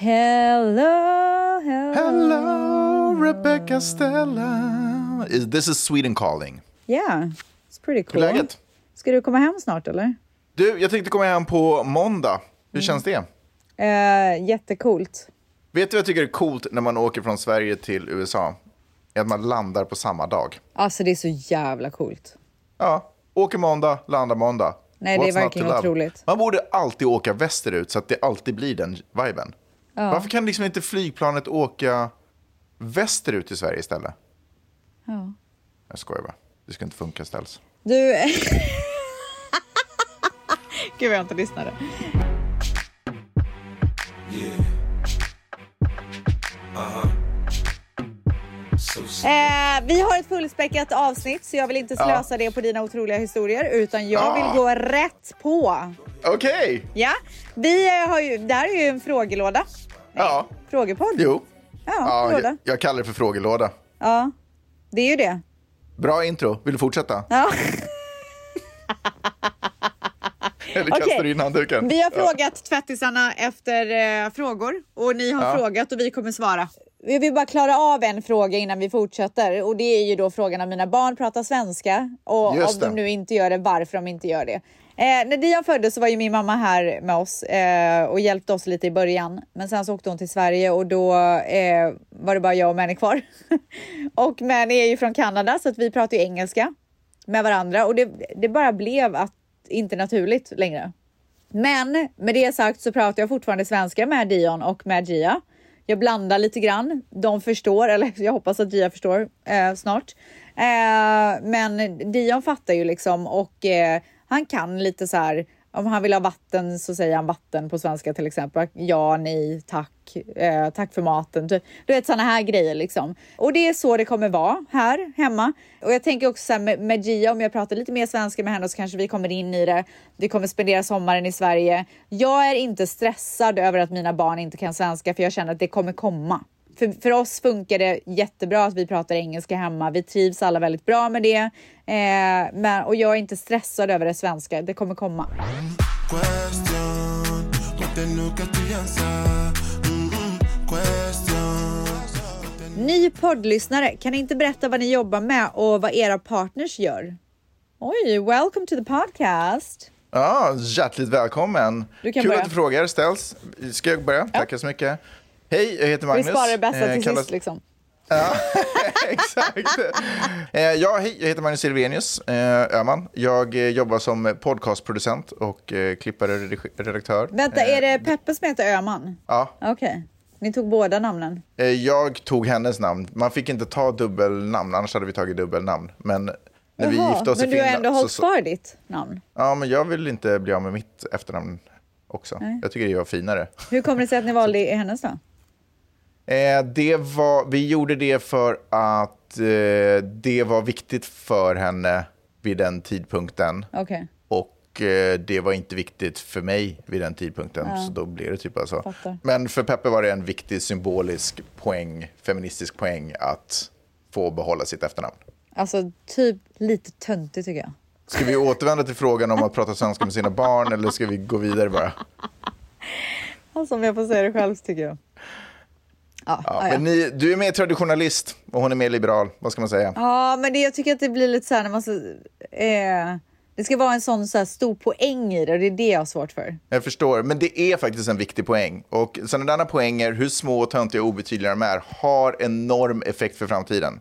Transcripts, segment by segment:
Hello, hello. Hello, Rebecca Stella. Is- This is Sweden calling. Yeah, it's pretty Hur cool. är läget? Ska du komma hem snart eller? Du, jag tänkte komma hem på måndag. Hur känns det? Uh, jättecoolt. Vet du vad jag tycker är coolt när man åker från Sverige till USA? Är att man landar på samma dag. Alltså det är så jävla coolt. Ja, åker måndag, landar måndag. Nej, det är What's verkligen otroligt. Man borde alltid åka västerut så att det alltid blir den viben. Varför kan liksom inte flygplanet åka västerut i Sverige istället? Ja. Jag skojar bara. Det ska inte funka ställs. Du... Gud vad jag inte lyssnade. Eh, vi har ett fullspäckat avsnitt så jag vill inte slösa det på dina otroliga historier utan jag vill Ah. gå rätt på. Okej! Ja, vi eh, har ju, det här är ju en frågelåda. Ja, Frågepodd. jo. Ja, Ja, jag, jag kallar det för frågelåda. Ja, det är ju det. Bra intro. Vill du fortsätta? Ja. Eller kastar du in handduken? Vi har Ja. frågat tvättisarna efter eh, frågor och ni har Ja. frågat och vi kommer svara. Vi vill bara klara av en fråga innan vi fortsätter och det är ju då frågan om mina barn pratar svenska och Just om det. de nu inte gör det, varför de inte gör det. Eh, när Dion föddes så var ju min mamma här med oss eh, och hjälpte oss lite i början. Men sen så åkte hon till Sverige och då eh, var det bara jag och Manny kvar. och Manny är ju från Kanada så att vi pratar ju engelska med varandra och det, det bara blev att inte naturligt längre. Men med det sagt så pratar jag fortfarande svenska med Dion och med Gia. Jag blandar lite grann. De förstår, eller jag hoppas att Gia förstår eh, snart. Eh, men Dion fattar ju liksom och eh, han kan lite så här. Om han vill ha vatten så säger han vatten på svenska till exempel. Ja, nej, tack, eh, tack för maten. Du, du vet sådana här grejer liksom. Och det är så det kommer vara här hemma. Och jag tänker också så här med, med Gia, om jag pratar lite mer svenska med henne så kanske vi kommer in i det. Vi kommer spendera sommaren i Sverige. Jag är inte stressad över att mina barn inte kan svenska för jag känner att det kommer komma. För, för oss funkar det jättebra att vi pratar engelska hemma. Vi trivs alla väldigt bra med det. Eh, men, och jag är inte stressad över det svenska. Det kommer komma. Mm, mm. Ny poddlyssnare, kan ni inte berätta vad ni jobbar med och vad era partners gör? Oj, welcome to the podcast. Ja, hjärtligt välkommen. Du kan Kul börja. att du frågar, ställs. Ska jag börja? Tackar så mycket. Hej, jag heter Vi Magnus. sparar det bästa Eh, till kallas- sist liksom. Exakt. Eh, ja, hej, jag heter Magnus Silvenius eh, Öhman. Jag jobbar som podcastproducent och klippare regi- redaktör. Vänta, är det Peppe som heter Öman? Ja, Okej, ni tog båda namnen. jag tog hennes namn. Man fick inte ta dubbelnamn, annars hade vi tagit dubbelnamn. Men när vi Jaha, gifte oss i men du har Finland... ändå hållit så- kvar ditt namn. Ja, men jag vill inte bli av med mitt efternamn också. Jag tycker det var finare. Hur kommer det sig att ni valde hennes då? Eh, det var, vi gjorde det för att eh, det var viktigt för henne vid den tidpunkten. Okej, Och eh, det var inte viktigt för mig vid den tidpunkten. Så då blev det typ bara så. Fattar. Men för Peppe var det en viktig symbolisk poäng, feministisk poäng att få behålla sitt efternamn. alltså typ lite töntigt tycker jag. Ska vi återvända till frågan om att prata svenska med sina barn eller ska vi gå vidare bara? Alltså om jag får säga det själv tycker jag. Ja, Ja, men ni, du är mer traditionalist och hon är mer liberal. Vad ska man säga? Ja, men det, jag tycker att det blir lite så här när man så, eh, det ska vara en sån så här stor poäng i det och det är det jag har svårt för. Jag förstår, men det är faktiskt en viktig poäng. Och sådana där poänger, hur små, töntiga och obetydliga de är, har enorm effekt för framtiden.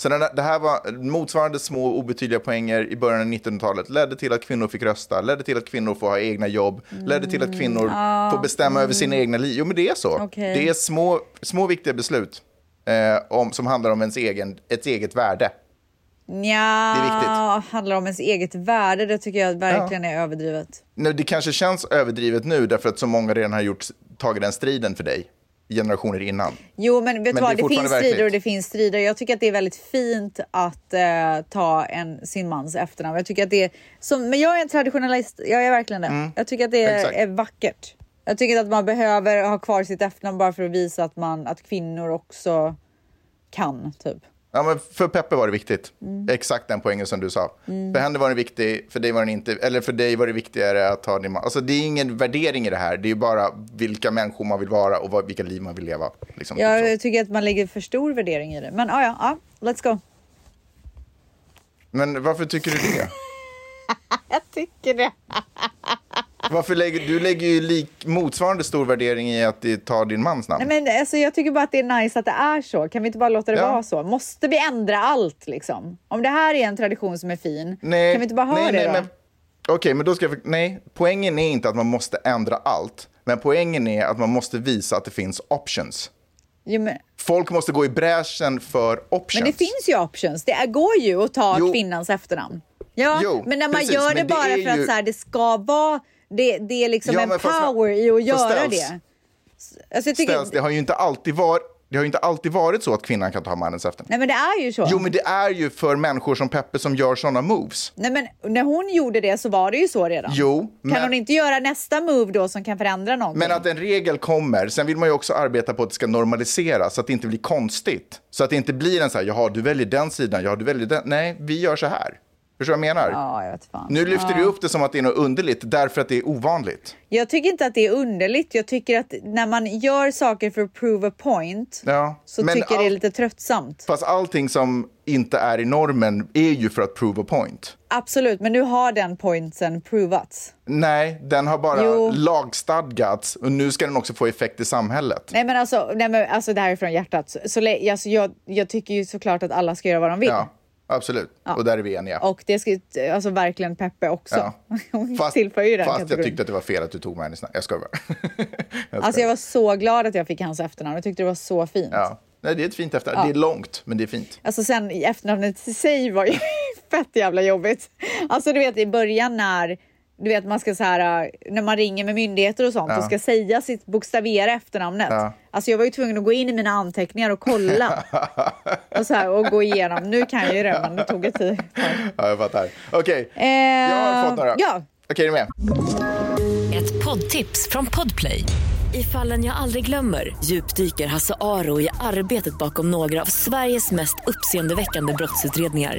Så det här var motsvarande små obetydliga poänger i början av 1900-talet ledde till att kvinnor fick rösta, ledde till att kvinnor får ha egna jobb, ledde till att kvinnor får bestämma över sina egna liv. Jo, men det är så. Okej. Det är små, små viktiga beslut eh, om, som handlar om ens egen, ett eget värde. Nja, Det är viktigt. handlar om ens eget värde. Det tycker jag verkligen är överdrivet. Nu, det kanske känns överdrivet nu därför att så många redan har gjort, tagit den striden för dig generationer innan. Jo, men vet Men vad? det Det, finns strider och det finns strider. Jag tycker att det är väldigt fint att eh, ta en, sin mans efternamn. Jag tycker att det är, som, men jag är en traditionalist. Jag är verkligen det. Jag tycker att det är, Mm. Är vackert. Jag tycker att man behöver ha kvar sitt efternamn bara för att visa att, man, att kvinnor också kan, typ. Ja, men för Peppe var det viktigt. Mm. Exakt den poängen som du sa. För henne var den viktig, för dig var den inte, eller för dig var det viktigare att ha din man. Alltså det är ingen värdering i det här, det är bara vilka människor man vill vara och vilka liv man vill leva. Liksom, typ. Jag tycker att man lägger för stor värdering i det. Men ah, ja, ja, let's go. Men varför tycker du det? Jag tycker det. Varför lägger, du lägger ju lik, motsvarande stor värdering i att det tar din mans namn. Nej, men alltså, jag tycker bara att det är nice att det är så. Kan vi inte bara låta det Ja. vara så? Måste vi ändra allt liksom? Om det här är en tradition som är fin, Nej, kan vi inte bara ha nej, det nej, då? men- Okej, men då ska jag... Nej, poängen är inte att man måste ändra allt. Men poängen är att man måste visa att det finns options. Jo, men, Folk måste gå i bräschen för options. men det finns ju options. Det går ju att ta Jo. kvinnans efternamn. Ja, Jo, men när man precis, gör det det bara för att ju- så här, det ska vara... Det, det är liksom Ja, en power i att göra det. Alltså, tycker, Ställs, det har ju inte alltid varit... Det har ju inte alltid varit så att kvinnan kan ta mannens efternamn. Nej, men det är ju så. Jo, men det är ju för människor som Peppe som gör sådana moves. Nej, men när hon gjorde det så var det ju så redan. Jo, Kan men- hon inte göra nästa move då som kan förändra någonting? Men att en regel kommer, sen vill man ju också arbeta på att det ska normaliseras så att det inte blir konstigt. Så att det inte blir en så här, jaha, du väljer den sidan, ja, du väljer den. Nej, vi gör så här. Förstår du vad jag menar? Ja, jag vet fan. Nu lyfter du upp det som att det är något underligt därför att det är ovanligt. Jag tycker inte att det är underligt. Jag tycker att när man gör saker för att prove a point Ja, så men tycker jag det är all- lite tröttsamt. Fast allting som inte är i normen är ju för att prove a point. Absolut, men nu har den pointsen provats. Nej, den har bara Jo. lagstadgats och nu ska den också få effekt i samhället. Nej men alltså, nej, men, alltså det här är från hjärtat. Så, så, alltså, jag, jag tycker ju såklart att alla ska göra vad de vill. Ja, absolut. Och där är vi eniga. Och det ska alltså verkligen Peppe också. Ja. Hon Fast, tillför ju den fast jag tyckte att det var fel att du tog med hennes namn. Jag skojar bara. jag Alltså jag var så glad att jag fick hans efternamn. Jag tyckte det var så fint. Ja. Nej, det är ett fint efternamn. Det är långt, men det är fint. Alltså sen i efternamnet i sig var ju fett jävla jobbigt. Alltså du vet i början när du vet man ska så här äh, när man ringer med myndigheter och sånt Ja. och ska säga sitt bokstavera efternamnet. Ja. Alltså jag var ju tvungen att gå in i mina anteckningar och kolla och så här och gå igenom. Nu kan jag ju det, men det tog ett tid. Ja, jag fattar. Okej, Eh, jag har fått några. Ja, Okej, är du med? Ett poddtips från Podplay. I fallen jag aldrig glömmer djupdyker Hasse Aro i arbetet bakom några av Sveriges mest uppseendeväckande brottsutredningar.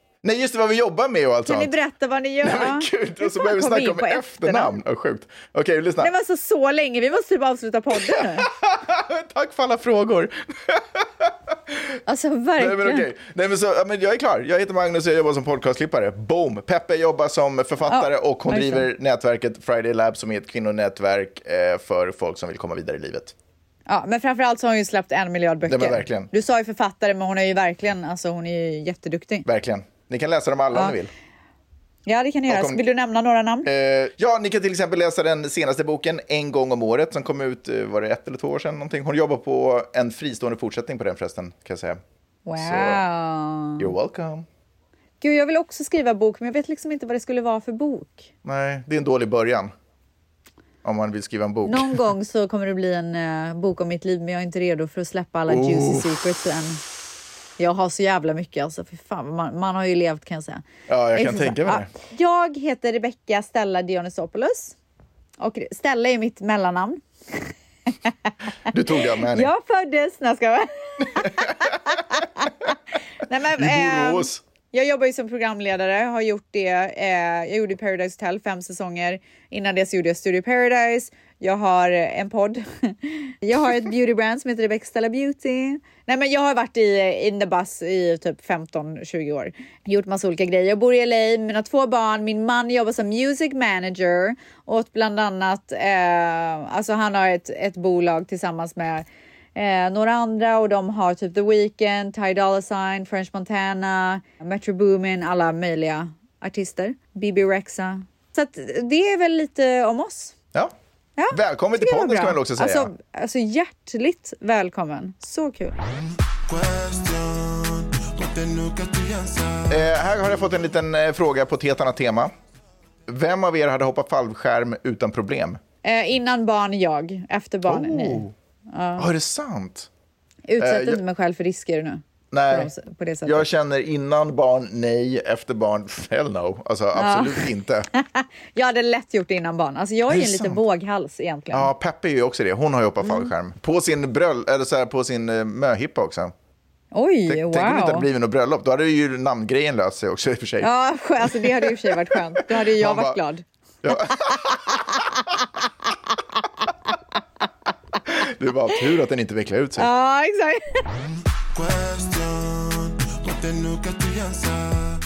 Nej, just det, vad vi jobbar med och allt Kan ni sånt. berätta vad ni gör? Nej, men gud, och så börjar vi snacka om på efternamn. Oh, sjukt. Okej, lyssna. Det var så, så länge. Vi måste typ avsluta podden nu. Tack för alla frågor. Alltså Nej, verkligen. men. Nej, men så, ja, men jag är klar. Jag heter Magnus och jag jobbar som podcastklippare. Boom! Peppe jobbar som författare Ja, och hon verkligen. driver nätverket Friday Lab som är ett kvinnonätverk eh, för folk som vill komma vidare i livet. Ja, men framförallt så har hon ju släppt en miljard böcker. Det var verkligen. Du sa ju författare, men hon är ju verkligen, alltså hon är ju jätteduktig. Verkligen. Ni kan läsa dem alla Ja. om ni vill. Ja, det kan ni göra. om- Vill du nämna några namn? Eh, ja, ni kan till exempel läsa den senaste boken En gång om året som kom ut, eh, var det ett eller två år sedan någonting. Hon jobbar på en fristående fortsättning på den förresten, kan jag säga. Wow. You're welcome. Gud, jag vill också skriva bok, men jag vet liksom inte vad det skulle vara för bok. Nej, det är en dålig början. Om man vill skriva en bok. Någon gång så kommer det bli en eh, bok om mitt liv, men jag är inte redo för att släppa alla Oh. juicy secrets än. Jag har så jävla mycket alltså, för fan, man, man har ju levt kan jag säga. Ja, jag kan Exakt. tänka mig Ja. Jag heter Rebecca Stella Dionysopoulos. Och Stella är mitt mellannamn. Du tog det av mig. Jag föddes... Nej, ska jag Nej, men, I ehm, Borås. jag jobbar ju som programledare, har gjort det. Eh, jag gjorde Paradise Hotel fem säsonger. Innan det så gjorde jag Studio Paradise. Jag har en podd. jag har ett beautybrand som heter Rebecca Stella Beauty. Nej, men jag har varit i in the bus i typ 15-20 år. Gjort massa olika grejer. Jag bor i LA, mina två barn. Min man jobbar som music manager åt bland annat, eh, alltså han har ett, ett bolag tillsammans med Eh, några andra och de har typ The Weeknd, Ty Dolla Sign, French Montana, Metro Boomin, alla möjliga artister. Bibi Rexa. Så att det är väl lite om oss. Ja. Ja, Välkommen till jag podden ska man också säga. Alltså, alltså hjärtligt välkommen. Så kul. Eh, här har jag fått en liten eh, fråga på ett helt annat tema. Vem av er hade hoppat fallskärm utan problem? Eh, innan barn jag, efter barn ni. Ja, är det sant? Utsätt Eh, jag- inte mig själv för risker nu. Nej, På de- på det sättet. jag känner innan barn nej, efter barn hell no. Alltså absolut inte. Jag hade lätt gjort det innan barn. Alltså jag är ju en liten våghals egentligen. Ja, Peppe är ju också det. Hon har ju hoppat Mm. fallskärm. På sin bröll, eller så här, på sin uh, möhippa också. Oj, Tänk, wow. tänk om det inte hade blivit något bröllop. Då hade ju namngrejen löst sig också i och för sig. Ja, alltså det hade ju i och för sig varit skönt. Då hade ju jag Man varit bara- glad. Det var tur att den inte vecklade ut sig. Ja, exakt.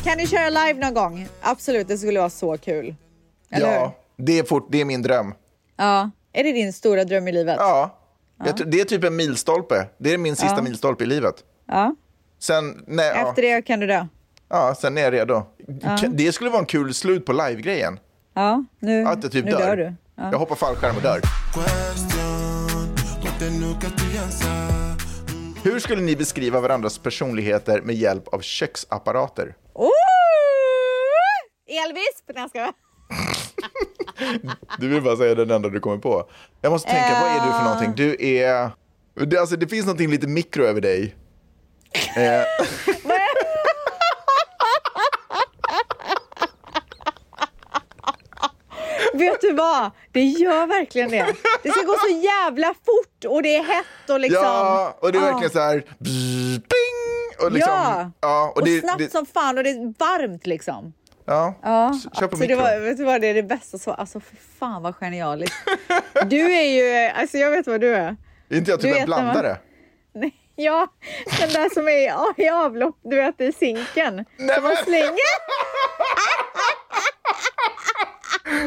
Kan ni köra live någon gång? Absolut, det skulle vara så kul. Eller hur? ja, det är, fort, det är min dröm. Ja. Är det din stora dröm i livet? Ja, tror- det är typ en milstolpe. Det är min sista Ja. milstolpe i livet. Ja. Sen, nej, ja. Efter det kan du dö. Ja, sen är jag redo. Det skulle vara en kul slut på live-grejen. Ja, nu, Att jag typ nu dör. dör du. Ja. Jag hoppar fallskärm och dör. Hur skulle ni beskriva varandras personligheter med hjälp av köksapparater? Oh! Elvisp! Nej, jag skojar. Du vill bara säga den enda du kommer på. Jag måste tänka, vad är du för någonting? Du är... Det, alltså, det finns någonting lite mikro över dig. Eh, Vet du vad? Det gör verkligen det. Det ska gå så jävla fort och det är hett och liksom... ja, och det är verkligen så här... Bzz, ping, och liksom, ja, ja, och, det, snabbt det, som fan och det är varmt liksom. ja. Ja, Kör på så det mikro. var, vet du vad, det är det bästa så, alltså för fan vad genialiskt. Du är ju, alltså jag vet vad du är. Är inte jag typ en man- blandare? Nej, Ja, den där som är i- i avlopp, du vet i sinken. Nej, men- slänger.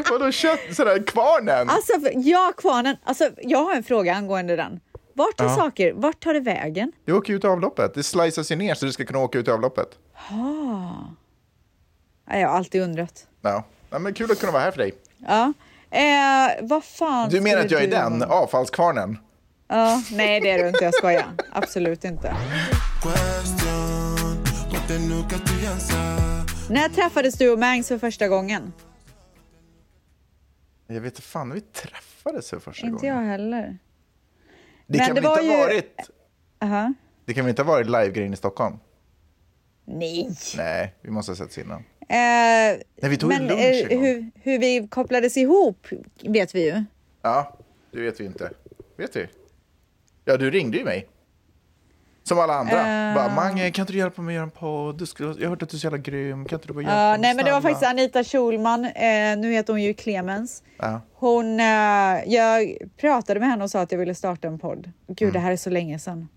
Vadå kött? Sådär kvarnen? Alltså, ja, kvarnen. Alltså, jag har en fråga angående den. Vart tar saker, vart tar det vägen? Det åker ut i avloppet. Det sliceas ju ner så det ska kunna åka ut i avloppet. Nej, Jag har alltid undrat. Ja. Ja, men kul att kunna vara här för dig. Ja. Eh, vad fan Du menar att jag är du- den, avfallskvarnen? Ja, nej det är du inte, jag skojar. Absolut inte. När träffades du och Mangs för första gången? Jag vet inte fan när vi träffades för första Inte jag gången. heller. Det Men kan det väl inte ha ju- varit... Aha. Det kan väl inte ha varit live-grejen i Stockholm? Nej. Nej, vi måste ha setts innan. Eh, vi tog en men lunch eh, en hur, hur vi kopplades ihop vet vi ju. Ja, det vet vi inte. Vet vi? Ja, du ringde ju mig. Som alla andra. Eh. Bara, Mange, kan inte du hjälpa mig att göra en podd? Jag har hört att du är så jävla grym. Kan inte du bara hjälpa Ja, mig? nej, men det var Snälla?" faktiskt Anita Schulman. Eh, nu heter hon ju Clemens. Ja. Hon, eh, jag pratade med henne och sa att jag ville starta en podd. Gud, Mm. det här är så länge sedan.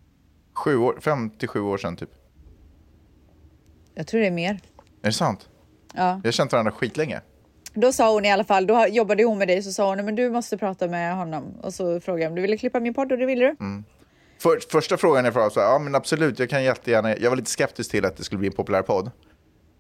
Sju år, fem till sju år sedan typ. Jag tror det är mer. Är det sant? Ja. Vi har känt varandra skitlänge. Då sa hon i alla fall, då jobbade hon med dig, så sa hon men du måste prata med honom. Och så frågade jag om du ville klippa min podd och det ville du. Mm. För, första frågan jag frågade så här, ja men absolut, jag kan jättegärna, jag var lite skeptisk till att det skulle bli en populär podd.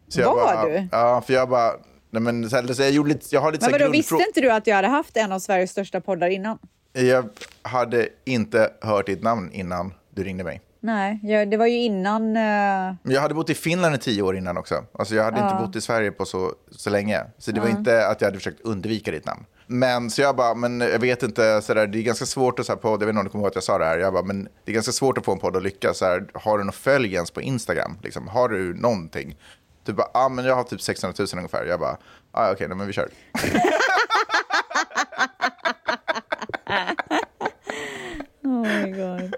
Så Var bara, du? Ja, för jag bara, nej men så här, jag gjorde lite, jag har lite Men vadå, visste inte du att jag hade haft en av Sveriges största poddar innan? Jag hade inte hört ditt namn innan du ringde mig. Nej, jag, det var ju innan... Men jag hade bott i Finland i tio år innan också. Alltså jag hade inte bott i Sverige på så, så länge. Så det var inte att jag hade försökt undvika ditt namn. Men så jag bara, men jag vet inte, så där, det är ganska svårt att så här podd, jag vet inte om du kommer ihåg att jag sa det här, jag bara, men det är ganska svårt att få en podd att lyckas. Så här, har du någon följ ens på Instagram? Liksom, har du någonting? Du bara, ja ah, men jag har typ 600 000 ungefär. Jag bara, ah, okej, okay, men vi kör. Oh my God.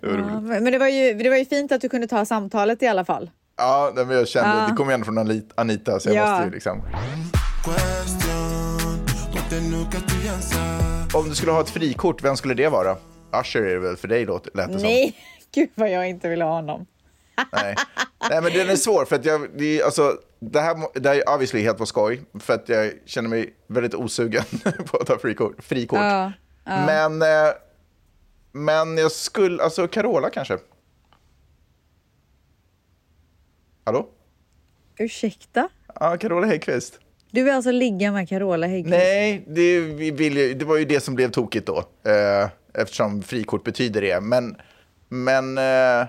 Ja, men det var, ju, det var ju fint att du kunde ta samtalet i alla fall. Ja, men jag kände, Ja. det kom ändå från Anit- Anita, så jag Ja. måste ju liksom. Om du skulle ha ett frikort, vem skulle det vara? Usher är det väl för dig, lät det som. Nej, gud vad jag inte vill ha honom. Nej. Nej, men den är svår för att jag, det, är- alltså, det här, det här är obviously helt på skoj för att jag känner mig väldigt osugen på att ta frikort. frikort. Ja, Men, eh, men jag skulle, alltså Carola kanske. Hallå? Ursäkta? Ja, Carola Häggkvist. Du vill alltså ligga med Carola Häggkvist? Nej, det, ju, det var ju det som blev tokigt då. Eh, eftersom frikort betyder det. Men, men eh,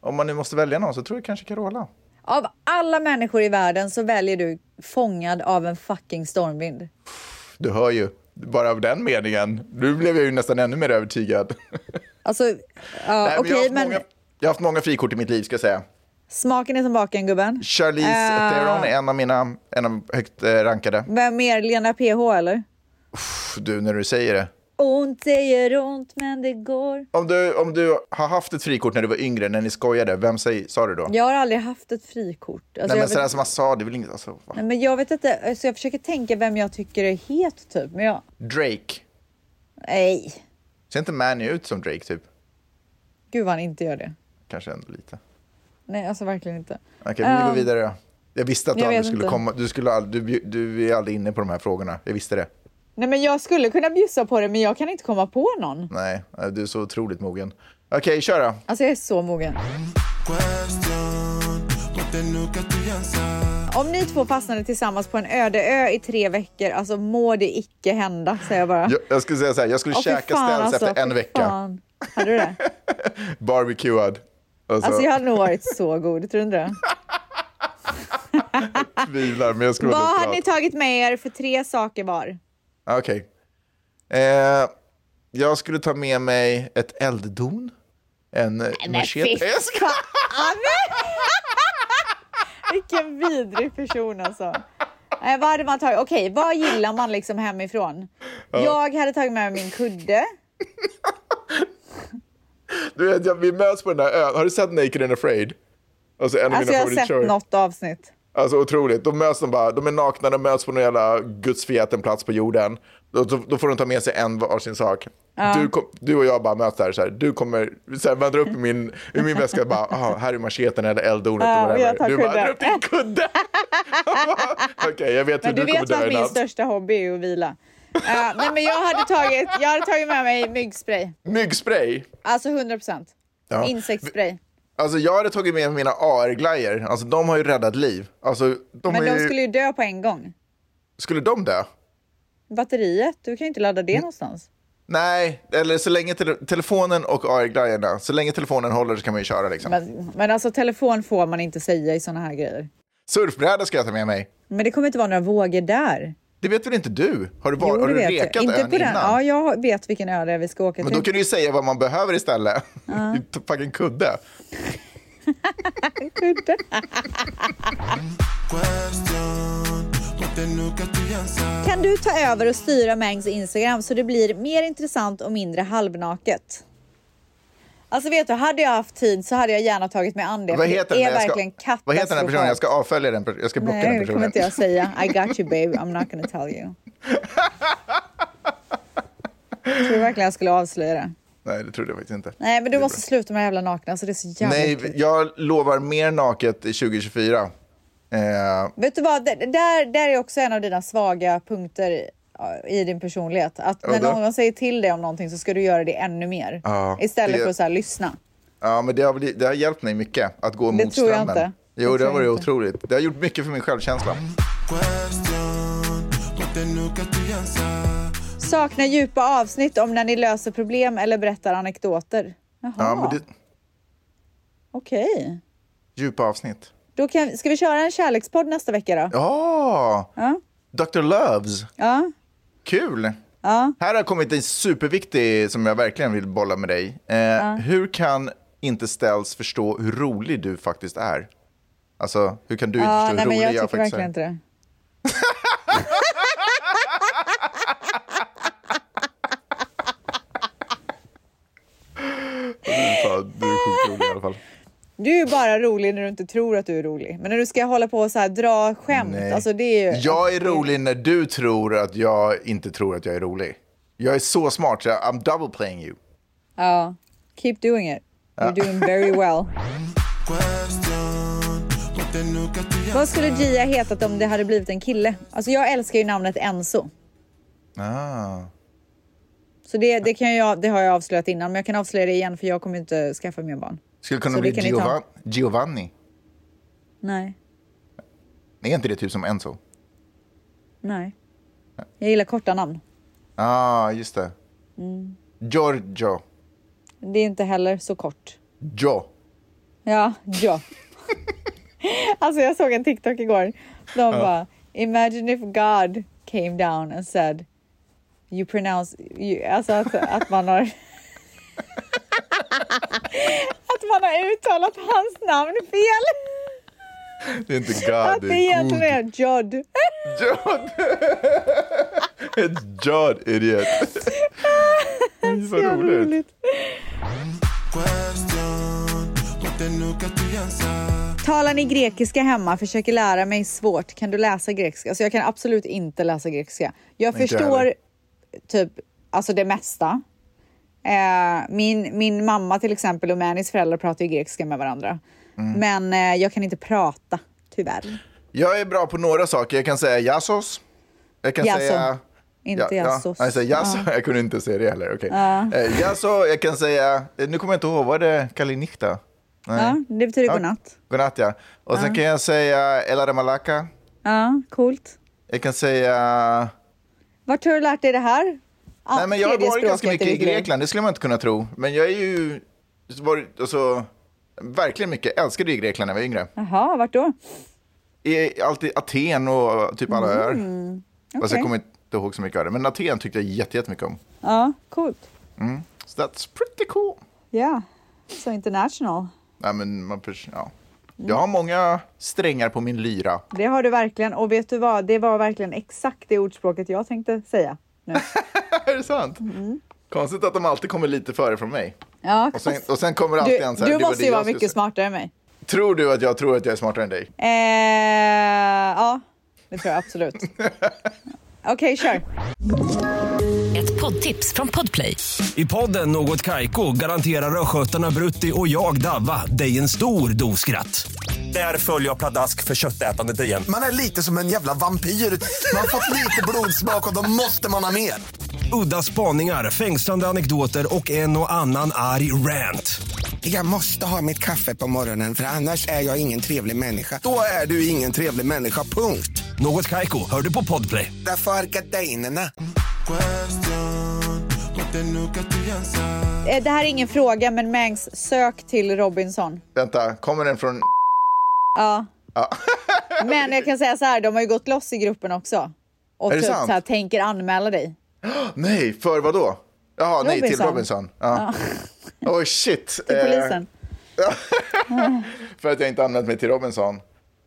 om man nu måste välja någon så tror jag kanske Carola. Av alla människor i världen så väljer du fångad av en fucking stormvind. Du hör ju, bara av den meningen. Nu blev jag ju nästan ännu mer övertygad. Alltså, ja, Nej, okej, jag, har haft men många, jag har haft många frikort i mitt liv, ska jag säga. smaken är som baken, gubben. Charlize Eh. Theron är en av mina en av högt eh, rankade. Vem mer? Lena PH, eller? Pff, Du, när du säger det. Ont, det gör ont, men det går. Om du, om du har haft ett frikort när du var yngre, när ni skojade, vem säger, sa du då? Jag har aldrig haft ett frikort. Alltså, Nej, men vet, sådär som man sa, det är väl inget... Alltså, nej, men jag vet inte, alltså, jag försöker tänka vem jag tycker är het, typ. Men jag... Drake. Nej, Ser inte Manny ut som Drake, typ? gud vad han inte gör det. Kanske ändå lite. Nej, alltså verkligen inte. Okej, vi går Um, vidare då. Jag visste att du jag aldrig vet skulle inte. komma. Du, skulle aldrig, du, du är aldrig inne på de här frågorna. Jag visste det. Nej, men jag skulle kunna bjussa på det, men jag kan inte komma på någon. Nej, du är så otroligt mogen. Okej, kör då. Alltså, jag är så mogen. Om ni två fastnade tillsammans på en öde ö i tre veckor, alltså må det icke hända, säger jag bara. Jag, jag skulle säga så här, jag skulle fy käka ställs alltså, efter en vecka. fan. Hade du det? Barbecuad. Alltså, Alltså jag hade nog varit så god, tror du inte det? tvivlar, men jag skulle Vad hade ni tagit med er för tre saker var? Okej. Eh, jag skulle ta med mig ett elddon. En Nej, machete. Ska- Vilken vidrig person alltså. Eh, vad hade man tagit? Okej, vad gillar man liksom hemifrån? Jag hade tagit med mig min kudde. Du vet, vi möts på den där ön. Har du sett Naked and Afraid? Alltså en av Alltså mina jag har sett favoritshower. något avsnitt. Alltså otroligt. Då möts de bara, de är nakna, de möts på någon jävla gudsförgäten plats på jorden. Då, då, då får de ta med sig en varsin sak. Du, kom, du och jag bara möts där så här. Du kommer, så här, man drar upp i min, i min väska och bara, aha, här är macheten eller elddonet. Ja, och jag tar du bara, kudden. drar upp din kudde. Okej, jag vet hur Men du du kommer vet dö vad i min natt. största hobby är att vila. Eh, nej men jag hade, tagit, jag hade tagit med mig myggspray. Myggspray. Alltså 100 procent. Ja. Insektsspray. Alltså jag hade tagit med mina AR-glajjor. Alltså de har ju räddat liv. Alltså, de Men de ju... skulle ju dö på en gång. skulle de dö? Batteriet, du kan ju inte ladda det någonstans. Nej, eller så länge tele telefonen och AR-glajjorna, så länge telefonen håller så kan man ju köra liksom. Men, men alltså telefon får man inte säga i såna här grejer. Surfbräda ska jag ta med mig. Men det kommer inte vara några vågor där. Det vet väl inte du? Har du, var, har det du rekat. Inte ön på den. innan? Ja, jag vet vilken ö det är vi ska åka Men till. då kan du ju säga vad man behöver istället. Ja. fucking kudde. Kudde. Kan du ta över och styra Mangs Instagram så det blir mer intressant och mindre halvnaket? Alltså vet du, hade jag haft tid så hade jag gärna tagit mig an det. Vad heter, det är den? Jag verkligen ska, vad heter den här personen? Jag ska avfölja den. Jag ska blocka Nej, den det personen. kommer inte jag säga. I got you babe, I'm not gonna tell you. Tror du verkligen jag skulle avslöja det? Nej, det trodde jag faktiskt inte. Nej, men du Det måste bra. sluta med det jävla nakna. Alltså, det är så jävla Nej, äckligt. jag lovar mer naket i 2024. Eh, Vet du vad, det- där, där är också en av dina svaga punkter i din personlighet. Att när Vadå? någon säger till dig om någonting så ska du göra det ännu mer. Ja, Istället det- för att så här, lyssna. ja, men det har, det har hjälpt mig mycket att gå Det mot tror jag strömmen. inte. Jo, Det det, har varit inte. otroligt. Det har gjort mycket för min självkänsla. Saknar djupa avsnitt om när ni löser problem eller berättar anekdoter. Jaha, Ja, det, okej. djupa avsnitt. Då kan, ska vi köra en kärlekspodd nästa vecka då? Ja! Ja. Dr. Loves. Ja. Kul! ja. Här har kommit en superviktig som jag verkligen vill bolla med dig. Eh, Hur kan inte Ställs förstå hur rolig du faktiskt är? Alltså, hur kan du inte ja förstå nej, hur rolig jag jag, tycker faktiskt verkligen är? inte det. Fan, du är sjukt rolig i alla fall. Du är ju bara rolig när du inte tror att du är rolig. Men när du ska hålla på och så här, dra skämt, Nej. alltså det är ju... Jag är rolig när du tror att jag inte tror att jag är rolig. Jag är så smart så I'm double playing you. Ja. Keep doing it. You're doing very well. Vad skulle Gia hetat om det hade blivit en kille? Alltså jag älskar ju namnet Enzo. Ah. Så det, det, kan jag, det har jag avslöjat innan, men jag kan avslöja det igen för jag kommer inte skaffa mer barn. Skulle kunna Så bli. Giova- Giovanni. Nej, Är inte det typ som Enzo? nej. Jag gillar korta namn. ah, just det. Mm. Giorgio. Det är inte heller så kort. Jo. Ja, ja. Alltså jag såg en TikTok igår. De bara, imagine if God came down and said you pronounce, you, alltså att, att man har man har uttalat hans namn fel. Det är inte God, Att det är egentligen är Jod. Jod! Ett Jod, idiot. Så roligt. Talar ni grekiska hemma? Försöker lära mig svårt. Kan du läsa grekiska? Alltså jag kan absolut inte läsa grekiska. Jag inte förstår heller. typ alltså det mesta. Eh, min, min mamma till exempel och Mannys föräldrar pratar ju grekiska med varandra. Mm. Men eh, jag kan inte prata, tyvärr. Jag är bra på några saker. Jag kan säga jassos. Jag kan Jasso. säga... Inte ja, jassos. Ja, alltså, jasso. Jag kunde inte säga det heller. Okay. Eh, jasso, jag kan säga... eh, Nu kommer jag inte ihåg, var det Kalinikta? Nej. Ja, det betyder Ja. godnatt. Godnatt, ja. Och sen kan jag säga Elare Malaka. Ja, coolt. Jag kan säga... Vart har du lärt dig det här? Ah, Nej, men jag har varit ganska mycket i. Grekland, det skulle man inte kunna tro. Men jag är ju... Varit, alltså, verkligen mycket. Älskade ju Grekland när jag var yngre. Jaha, vart då? I, alltid Aten och typ alla öar. Fast Mm, okej. jag kommer inte ihåg så mycket av det. Men Aten tyckte jag jätte- jättemycket om. Ja, coolt. So that's pretty cool. Ja, så international. Nej, men man, ja. Jag har många strängar på min lyra. Det har du verkligen. Och vet du vad? Det var verkligen exakt det ordspråket jag tänkte säga. Nu. är det sant? Konstigt att de alltid kommer lite före från mig. Ja, Och sen, och sen kommer alltid du, en så här, du måste ju vara mycket säga. smartare än mig. Tror du att jag tror att jag är smartare än dig? Eh, ja, det tror jag absolut. Okej, kör. Ett poddtips från Podplay. I podden Något Kaiko garanterar östgötarna Brutti och jag, Davva, dig en stor dos skratt. Där följer jag pladask för köttätandet igen. Man är lite som en jävla vampyr. Man har fått lite blodsmak och då måste man ha mer. Udda spaningar, fängslande anekdoter och en och annan arg rant. Jag måste ha mitt kaffe på morgonen för annars är jag ingen trevlig människa. Då är du ingen trevlig människa, punkt. Något Kaiko, hör du på Podplay. Därför är gardinerna. Eh, det här är ingen fråga, men Mangs, sök till Robinson. Vänta, kommer den från... Ja. men jag kan säga så här, de har ju gått loss i gruppen också. Och Är det typ sant? så här, tänker anmäla dig. Nej, för vad då? Jaha, nej, till Robinson. Robinson. Ja. Oj, shit. Till Eh, polisen. för att jag inte anmält mig till Robinson.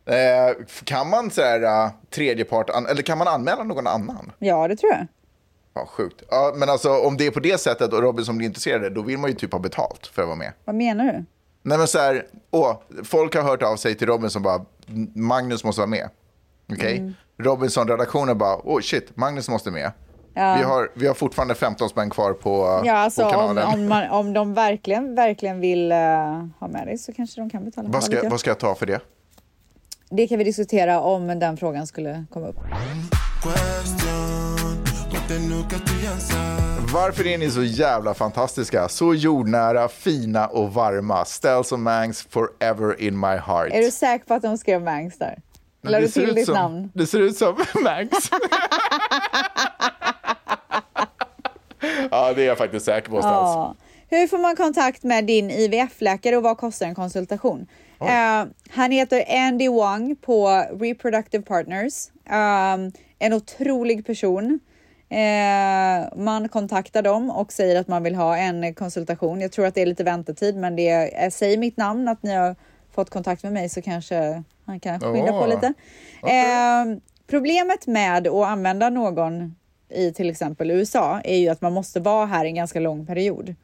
Eh, kan man så här, uh, tredje part, an- eller kan man anmäla någon annan? Ja, det tror jag. Ja, sjukt. Ja, men alltså om det är på det sättet och Robinson blir intresserade, då vill man ju typ ha betalt för att vara med. Vad menar du? Nej men så här, åh, folk har hört av sig till Robinson bara, Magnus måste vara med. Okej? Mm. Robinson-redaktionen bara, åh shit, Magnus måste med. Vi, har, vi har fortfarande 15 spänn kvar på, Ja, alltså på om, kanalen. om, man, om de verkligen, verkligen vill eh, ha med dig så kanske de kan betala. vad, ska, jag. vad ska jag ta för det? Det kan vi diskutera om den frågan skulle komma upp. Varför är ni så jävla fantastiska? Så jordnära, fina och varma. Stells och Mangs forever in my heart. Är du säker på att de skrev Mangs där? Lade du till ditt som, namn? Det ser ut som Mangs. ja, det är jag faktiskt säker på. Ja. Hur får man kontakt med din IVF-läkare och vad kostar en konsultation? Eh, han heter Andy Wong på Reproductive Partners. Um, en otrolig person. Eh, man kontaktar dem och säger att man vill ha en konsultation. Jag tror att det är lite väntetid, men det är, säg mitt namn att ni har fått kontakt med mig så kanske han kan skynda på Åh, lite. Eh, problemet med att använda någon i till exempel USA är ju att man måste vara här en ganska lång period.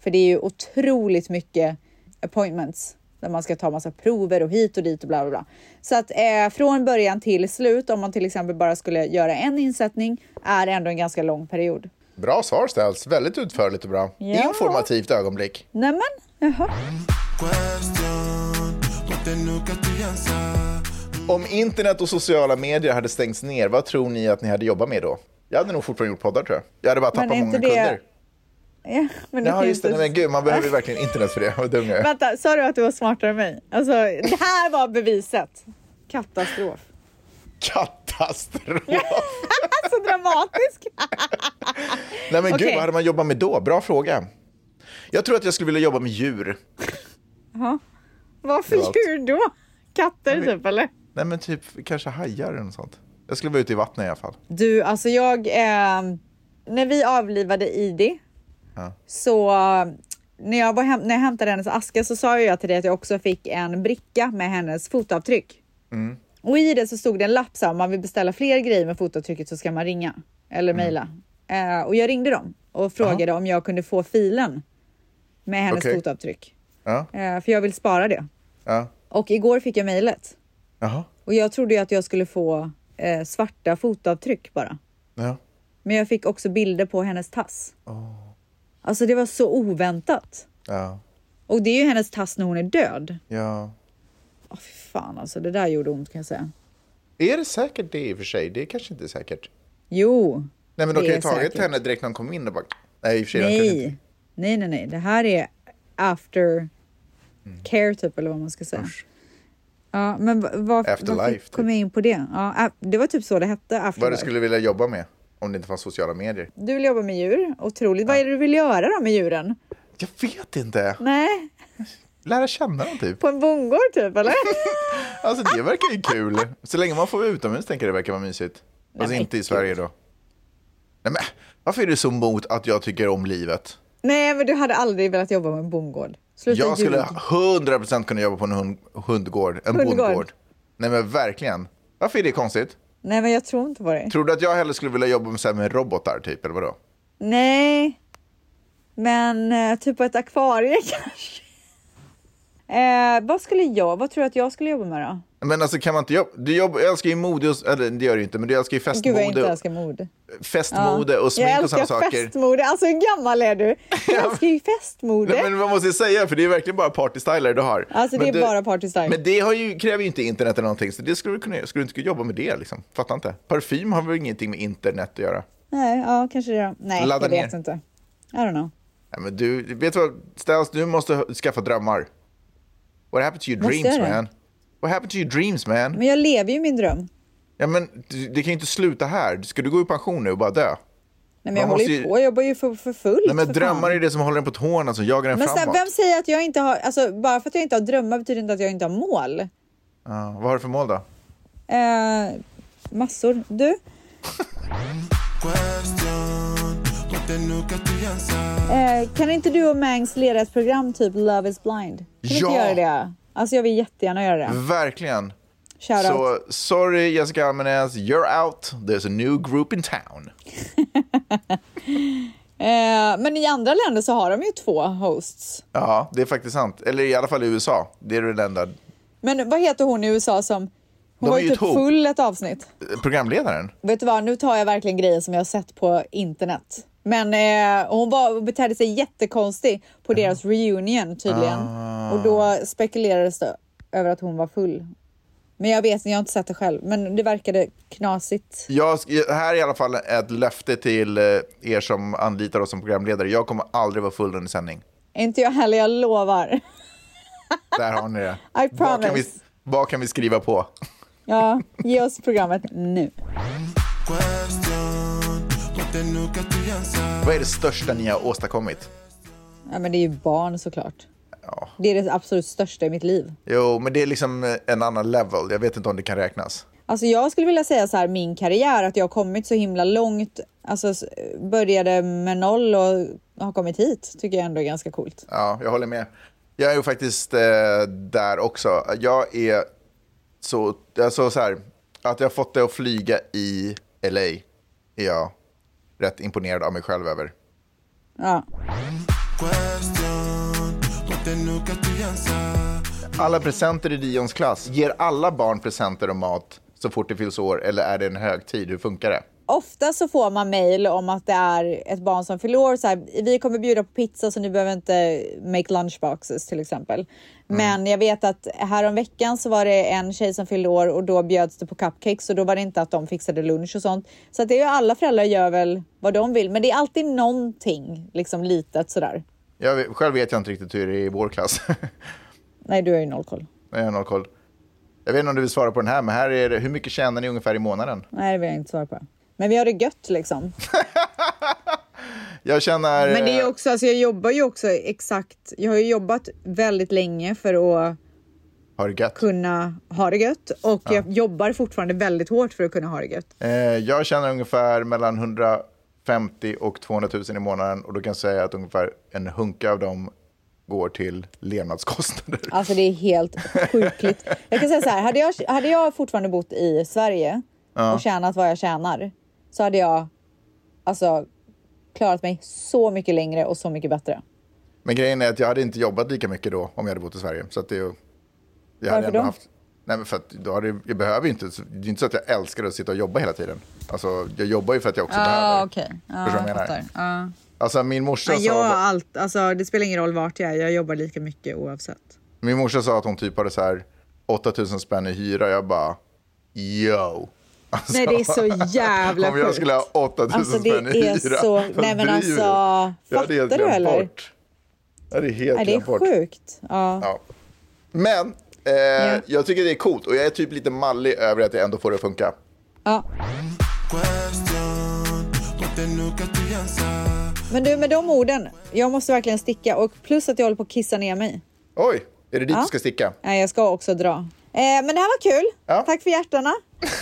För det är ju otroligt mycket appointments där man ska ta massa prover och hit och dit och bla bla bla. Så att eh, från början till slut, om man till exempel bara skulle göra en insättning, är ändå en ganska lång period. Bra svar Stells. Väldigt utförligt och bra. Ja. Informativt ögonblick. Nämen, jaha. Question. Om internet och sociala medier hade stängts ner, vad tror ni att ni hade jobbat med då? Jag hade nog fortfarande gjort poddar tror jag. Jag hade bara tappat många inte det- kunder. Ja, men det Ja, finns just det. det- Nej, men gud, man behöver verkligen internet för det. Vad dum jag är. Vänta, sa du att du var smartare än mig? Alltså, det här var beviset. Katastrof. Katastrof! Så dramatisk. Nej men gud, Okej. vad hade man jobbat med då? Bra fråga. Jag tror att jag skulle vilja jobba med djur. Det var allt. djur då? Katter typ eller? Nej men typ kanske hajar eller något sånt. Jag skulle vara ute i vattnet i alla fall. Du, alltså jag... Eh, när vi avlivade Idi så när jag, var hem, när jag hämtade hennes aska så sa jag till dig att jag också fick en bricka med hennes fotavtryck. Och i det så stod det en lapp så här, om man vill beställa fler grejer med fotavtrycket så ska man ringa eller mejla. Eh, och jag ringde dem och frågade om jag kunde få filen med hennes Okej. fotavtryck. Ja, Eh, för jag vill spara det. ja. Och igår fick jag mejlet. Jaha. Och jag trodde ju att jag skulle få eh, svarta fotavtryck bara. Ja. Men jag fick också bilder på hennes tass. Alltså det var så oväntat. Ja. Och det är ju hennes tass när hon är död. Ja. Åh fy fan alltså, det där gjorde ont kan jag säga. Är det säkert det i och för sig? Det är kanske inte säkert. Jo. Nej men de kan ju tagit säkert. henne direkt när hon kom in och bara... Nej i och för sig. Nej. nej, nej, nej. Det här är after care typ eller vad man ska säga. Ja, men va- var, Afterlife, varför typ. kom jag in på det? Ja, det var typ så det hette, Vad afterlife. du skulle vilja jobba med om det inte fanns sociala medier. Du vill jobba med djur, otroligt. Vad är det du vill göra då med djuren? Jag vet inte. Nej, Lära känna dem typ. på en bondgård typ eller? Alltså det verkar ju kul. Så länge man får vara utomhus tänker jag det verkar vara mysigt. Alltså men inte i. Sverige då. Nej men varför är du så emot att jag tycker om livet? Nej, men du hade aldrig velat jobba med en bondgård. Sluta Jag skulle ljug. 100% kunna jobba på en hund, hundgård, en Hundgård. bondgård. Nej men verkligen. Varför är det konstigt? Nej, men jag tror inte på det. Tror du att jag hellre skulle vilja jobba med, så här, med robotar typ, eller vadå? Nej, men eh, typ på ett akvarie kanske. Eh, vad skulle jag, vad tror du att jag skulle jobba med då? Men alltså kan man inte jobba, du jobbar, jag älskar ju mode, och, eller det gör du inte, men du älskar ju Gud vad jag inte festmode, älskar mode. festmode och smink jag och sådana älskar saker. festmode. Alltså hur gammal är du? Jag älskar ju festmode. Nej, men man måste säga, för det är verkligen bara partystyler du har. Alltså, det Men är du, bara partystyle. Men det har ju, kräver ju inte internet eller någonting, så det skulle du kunna göra. Skulle du inte kunna jobba med det liksom? Fattar inte. Parfym har väl ingenting med internet att göra? Nej, ja kanske det. Nej, Ladda jag vet ner. inte. I don't know. Nej, men du, vet du vad, Stels, du måste skaffa drömmar. What happened to your Måste dreams jag det? man? What happened to your dreams man? Men jag lever ju min dröm. Ja men det kan ju inte sluta här. Ska du gå i pension nu och bara dö? Nej, men jag håller ju på. Jag jobbar ju för, för fullt. Nej men för drömmar fan. är det som håller en på tårna, som jagar en Men framåt. vem säger att jag inte har, alltså bara för att jag inte har drömmar betyder inte att jag inte har mål. Ja, vad har du för mål då? Eh, massor. Du? Eh, kan inte du och Mangs leda ett program typ Love is blind? Kan vi inte Ja. göra det? Alltså jag vill jättegärna göra det. Verkligen. Shout out. Så sorry Jessica Almenäs, you're out. There's a new group in town. Eh, men i andra länder så har de ju två hosts. Ja, det är faktiskt sant. Eller i alla fall i USA. Det är det enda. Men vad heter hon i USA som... Hon De var ju typ full ett avsnitt. Programledaren? Vet du vad, nu tar jag verkligen grejer som jag har sett på internet. Men eh, hon var, betedde sig jättekonstig på deras reunion tydligen. Ah. Och då spekulerades det över att hon var full. Men jag vet, jag har inte sett det själv. Men det verkade knasigt. Jag, här är i alla fall ett löfte till eh, er som anlitar oss som programledare. Jag kommer aldrig vara full under sändning. Inte jag heller, jag lovar. Där har ni det. I Vad kan, vi, promise. vad kan vi skriva på? Ja, ge oss programmet nu. Vad är det största ni har åstadkommit? Ja, men det är ju barn såklart. Ja. Det är det absolut största i mitt liv. Jo, men det är liksom eh, en annan level. Jag vet inte om det kan räknas. Alltså jag skulle vilja säga så här, min karriär, att jag har kommit så himla långt. Alltså började med noll och har kommit hit, tycker jag ändå är ganska coolt. Ja, jag håller med. Jag är ju faktiskt eh, där också. Jag är så, alltså så här, att jag har fått det att flyga i LA är jag rätt imponerad av mig själv över. Ja. Alla presenter i Dions klass, ger alla barn presenter och mat så fort det fylls år eller är det en högtid? Hur funkar det? Ofta så får man mejl om att det är ett barn som fyller år. Så här, vi kommer bjuda på pizza så ni behöver inte make lunchboxes till exempel. Men jag vet att här om veckan så var det en tjej som fyllde år och då bjöds det på cupcakes och då var det inte att de fixade lunch och sånt. Så att det är alla föräldrar gör väl vad de vill, men det är alltid någonting liksom litet sådär. Jag, vet- själv vet jag inte riktigt hur det är i vår klass. Nej, du har ju noll koll. jag har noll koll. Jag vet inte om du vill svara på den här, men här är det, hur mycket tjänar ni ungefär i månaden? Nej, det vill jag inte svara på. Men vi har det gött liksom. Jag känner... Men det är ju också, alltså jag jobbar ju också exakt, jag har ju jobbat väldigt länge för att Har det gött. kunna ha det gött och jag jobbar fortfarande väldigt hårt för att kunna ha det gött. Eh, jag tjänar ungefär mellan 150 och 200 000 i månaden och då kan jag säga att ungefär en hunka av dem går till levnadskostnader. Alltså det är helt sjukligt. Jag kan säga så här, hade jag, hade jag fortfarande bott i Sverige och tjänat vad jag tjänar så hade jag alltså klarat mig så mycket längre och så mycket bättre. Men grejen är att jag hade inte jobbat lika mycket då om jag hade bott i Sverige. Så att det, är ju- jag hade Varför ändå då? Haft, nej men för att då hade, jag behöver ju inte, det är inte så att jag älskar att sitta och jobba hela tiden. Alltså jag jobbar ju för att jag också behöver. Ah, okej. Ja, Förstår du vad jag fattar. menar? Ja. Alltså min morsa, Men jag har sa, allt, alltså det spelar ingen roll vart jag är, jag jobbar lika mycket oavsett. min morsa sa att hon typ hade så här 8000 spänn i hyra. Jag bara, yo. Alltså, Nej det är så jävla Om jag sjukt. skulle ha 8000 Alltså det spänn i hyra. är så, nej men alltså? Jag fattar du eller? Bort. Jag hade helt Nej det är bort. sjukt. Ja. Ja. Men eh, jag tycker det är coolt och jag är typ lite mallig över att jag ändå får det att funka. Ja. Men du med de orden, jag måste verkligen sticka och plus att jag håller på att kissa ner mig. Oj, är det dit Ja. du ska sticka? Nej, jag ska också dra. Eh, men det här var kul. Ja. Tack för hjärtarna.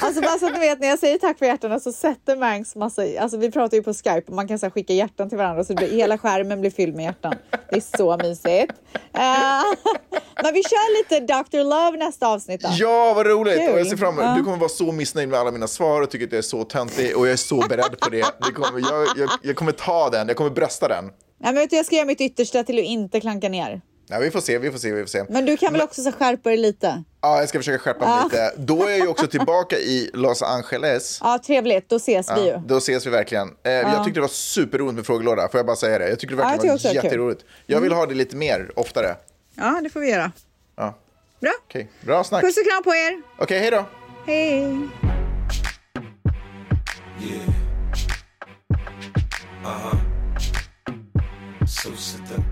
Alltså bara så att ni vet, när jag säger tack för hjärtarna så sätter Mangs massa... Alltså vi pratar ju på Skype och man kan så skicka hjärtan till varandra så blir, hela skärmen blir fylld med hjärtan. Det är så mysigt. Eh, men vi kör lite Dr. Love nästa avsnitt då. Ja, vad roligt! Kul. Och jag ser fram emot. Du kommer vara så missnöjd med alla mina svar och tycker att jag är så töntig och jag är så beredd på det. det kommer, jag, jag, jag kommer ta den, jag kommer brösta den. Nej, men vet du, jag ska göra mitt yttersta till att inte klanka ner. Nej, vi får se, vi får se, vi får se. Men du kan väl också så skärpa dig lite? Ja, jag ska försöka skärpa mig lite. Då är jag ju också tillbaka i Los Angeles. Ja, trevligt. Då ses vi ju. Ja, då ses vi verkligen. Eh, Jag tyckte det var superroligt med frågelåda, får jag bara säga det? Jag tyckte det Ja, jag verkligen tycker också var det är kul. jätteroligt. Jag vill ha det lite mer, oftare. Ja, det får vi göra. Ja. Bra. Okej, bra snack. Puss och kram på er. Okej, hej då. Hej. So seductive. I